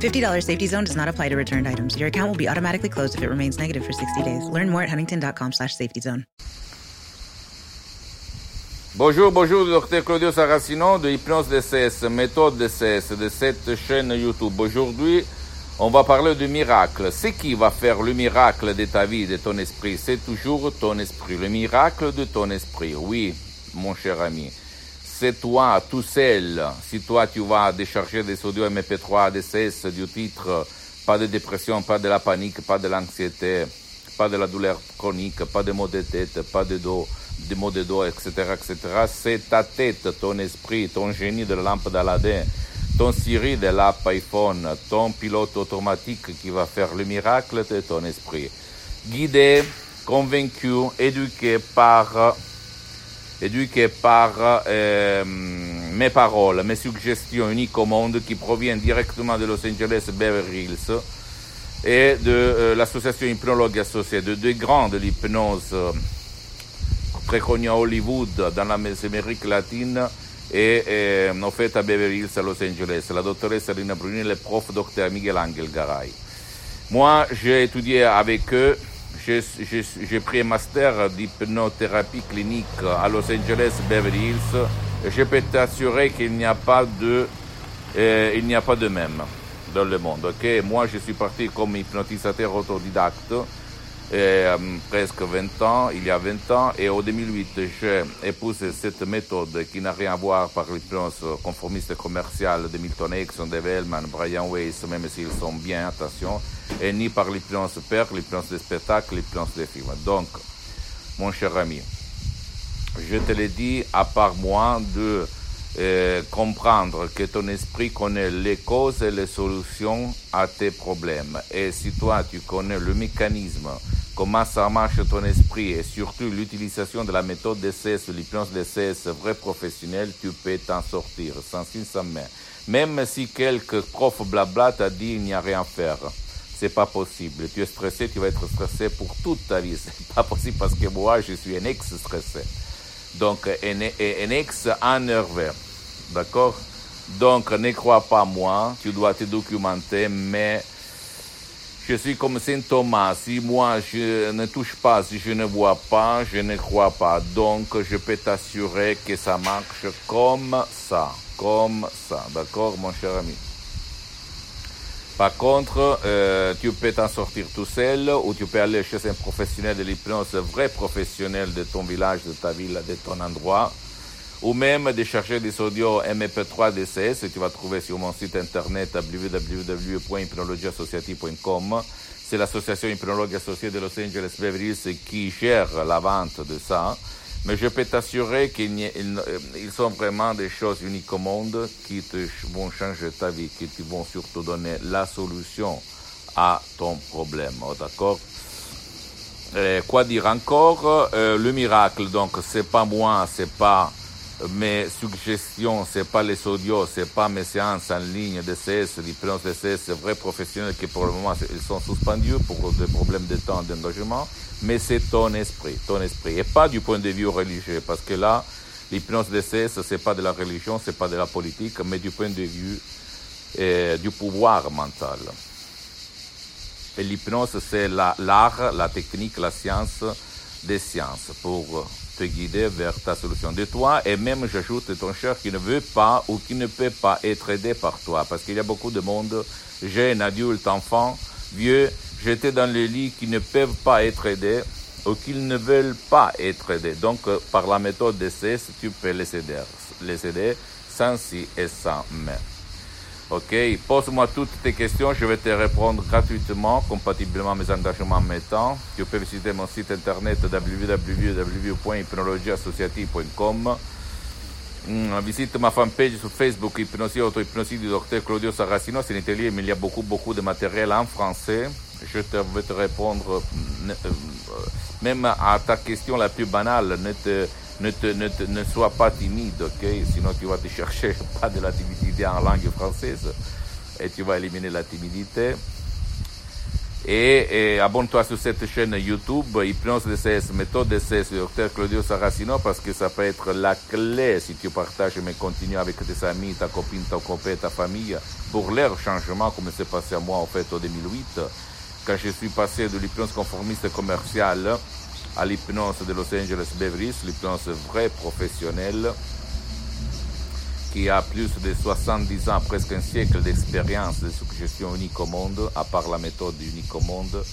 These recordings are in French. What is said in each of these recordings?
$50 safety zone does not apply to returned items. Your account will be automatically closed if it remains negative for 60 days. Learn more at huntington.com slash safety zone. Bonjour, bonjour, docteur Claudio Saracino de Hypnose DCS, méthode DCS de cette chaîne YouTube. Aujourd'hui, on va parler du miracle. Ce qui va faire le miracle de ta vie, de ton esprit, c'est toujours ton esprit. Le miracle de ton esprit. Oui, mon cher ami. C'est toi, tout seul. Si toi, tu vas décharger des audios MP3 DCS du titre, pas de dépression, pas de la panique, pas de l'anxiété, pas de la douleur chronique, pas de maux de tête, pas de dos, de maux de dos, etc., etc. C'est ta tête, ton esprit, ton génie de la lampe d'Aladin, ton Siri de l'app iPhone, ton pilote automatique qui va faire le miracle de ton esprit. Guidé, convaincu, éduqué par, éduqué par euh, mes paroles, mes suggestions uniques au monde qui proviennent directement de Los Angeles Beverly Hills et de euh, l'association Hypnologue Associée, de deux grands de l'hypnose euh, très connus à Hollywood, dans l'Amérique latine et euh, en fait à Beverly Hills, à Los Angeles, la doctoresse Rina Bruni et le prof docteur Miguel Angel Garay. Moi, j'ai étudié avec eux, j'ai- pris un master d'hypnothérapie clinique à Los Angeles, Beverly Hills, je peux t'assurer qu'il n'y a pas de, euh, il n'y a pas de même dans le monde. Moi, je suis parti comme hypnotisateur autodidacte, euh, presque 20 ans, il y a 20 ans, et en 2008, j'ai épousé cette méthode qui n'a rien à voir par l'hypnose conformiste commerciale de Milton Erickson, Dave Hellman, Brian Weiss, même s'ils sont bien, attention, et ni par l'hypnose père, l'hypnose des spectacles, l'hypnose des films. Donc, mon cher ami, je te l'ai dit, à part moi, de euh, comprendre que ton esprit connaît les causes et les solutions à tes problèmes. Et si toi, tu connais le mécanisme, comment ça marche ton esprit et surtout l'utilisation de la méthode DCS, l'hypnose DCS vrai professionnel, tu peux t'en sortir sans signe, sans main. Même si quelques profs blabla t'a dit il n'y a rien à faire. C'est pas possible. Tu es stressé, tu vas être stressé pour toute ta vie. C'est pas possible parce que moi, je suis un ex-stressé. Donc, un, un ex énervé. D'accord? Donc, ne crois pas moi, tu dois te documenter, mais je suis comme Saint Thomas. Si moi, je ne touche pas, si je ne vois pas, je ne crois pas. Donc, je peux t'assurer que ça marche comme ça. Comme ça. D'accord, mon cher ami? Par contre, euh, tu peux t'en sortir tout seul ou tu peux aller chez un professionnel de l'hypnose, vrai professionnel de ton village, de ta ville, de ton endroit, ou même de chercher des audios MP3 DCS que tu vas trouver sur mon site internet www.hypnologieassociative.com. C'est l'association Hypnologue Associée de Los Angeles Beverly Hills qui gère la vente de ça. Mais je peux t'assurer qu'ils ils sont vraiment des choses uniques au monde qui te vont changer ta vie, qui te vont surtout donner la solution à ton problème. Oh, D'accord? Quoi dire encore? Euh, Le miracle, donc, c'est pas moi, c'est pas mes suggestions, c'est pas les audios, c'est pas mes séances en ligne de CS, l'hypnose de CS, vrais professionnels qui pour le moment ils sont suspendus pour des problèmes de temps d'engagement, mais c'est ton esprit, ton esprit, et pas du point de vue religieux, parce que là, l'hypnose de CS, c'est pas de la religion, c'est pas de la politique, mais du point de vue euh, du pouvoir mental. Et l'hypnose, c'est la- l'art, la, technique, la science des sciences pour te guider vers ta solution de toi. Et même, j'ajoute, ton cher qui ne veut pas ou qui ne peut pas être aidé par toi. Parce qu'il y a beaucoup de monde, jeunes, adultes, enfants, vieux, jetés dans le lit qui ne peuvent pas être aidés ou qu'ils ne veulent pas être aidés. Donc, euh, par la méthode DCS, tu peux les aider, les aider sans si et sans mais. Ok, pose-moi toutes tes questions, je vais te répondre gratuitement, compatiblement à mes engagements en mes temps. Tu peux visiter mon site internet www.hypnologieassociative.com. Mm, visite ma fanpage sur Facebook, Hypnosie Auto-Hypnosie du docteur Claudio Saracino. C'est mais il y a beaucoup, beaucoup de matériel en français. je vais te répondre euh, même à ta question la plus banale. Ne, sois pas timide, ok? Sinon tu vas te chercher pas de la timidité en langue française et tu vas éliminer la timidité. Et, et abonne-toi sur cette chaîne YouTube, Hypnose DCS, méthode DCS, docteur Claudio Saracino, parce que ça peut être la clé si tu partages mais continues avec tes amis, ta copine, ton copain, ta famille, pour leur changement, comme c'est passé à moi en fait en 2008, quand je suis passé de l'hypnose conformiste commerciale à l'hypnose de Los Angeles Beverly l'hypnose vraie professionnelle, qui a plus de 70 ans, presque un siècle d'expérience de suggestion unique au monde, à part la méthode unique au monde.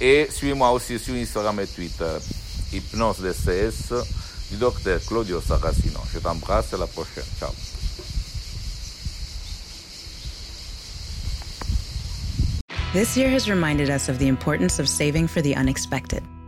Et suis-moi aussi sur Instagram et Twitter, Hypnose DCS, du docteur Claudio Saracino. Je t'embrasse, à la prochaine. Ciao. This year has reminded us of the importance of saving for the unexpected.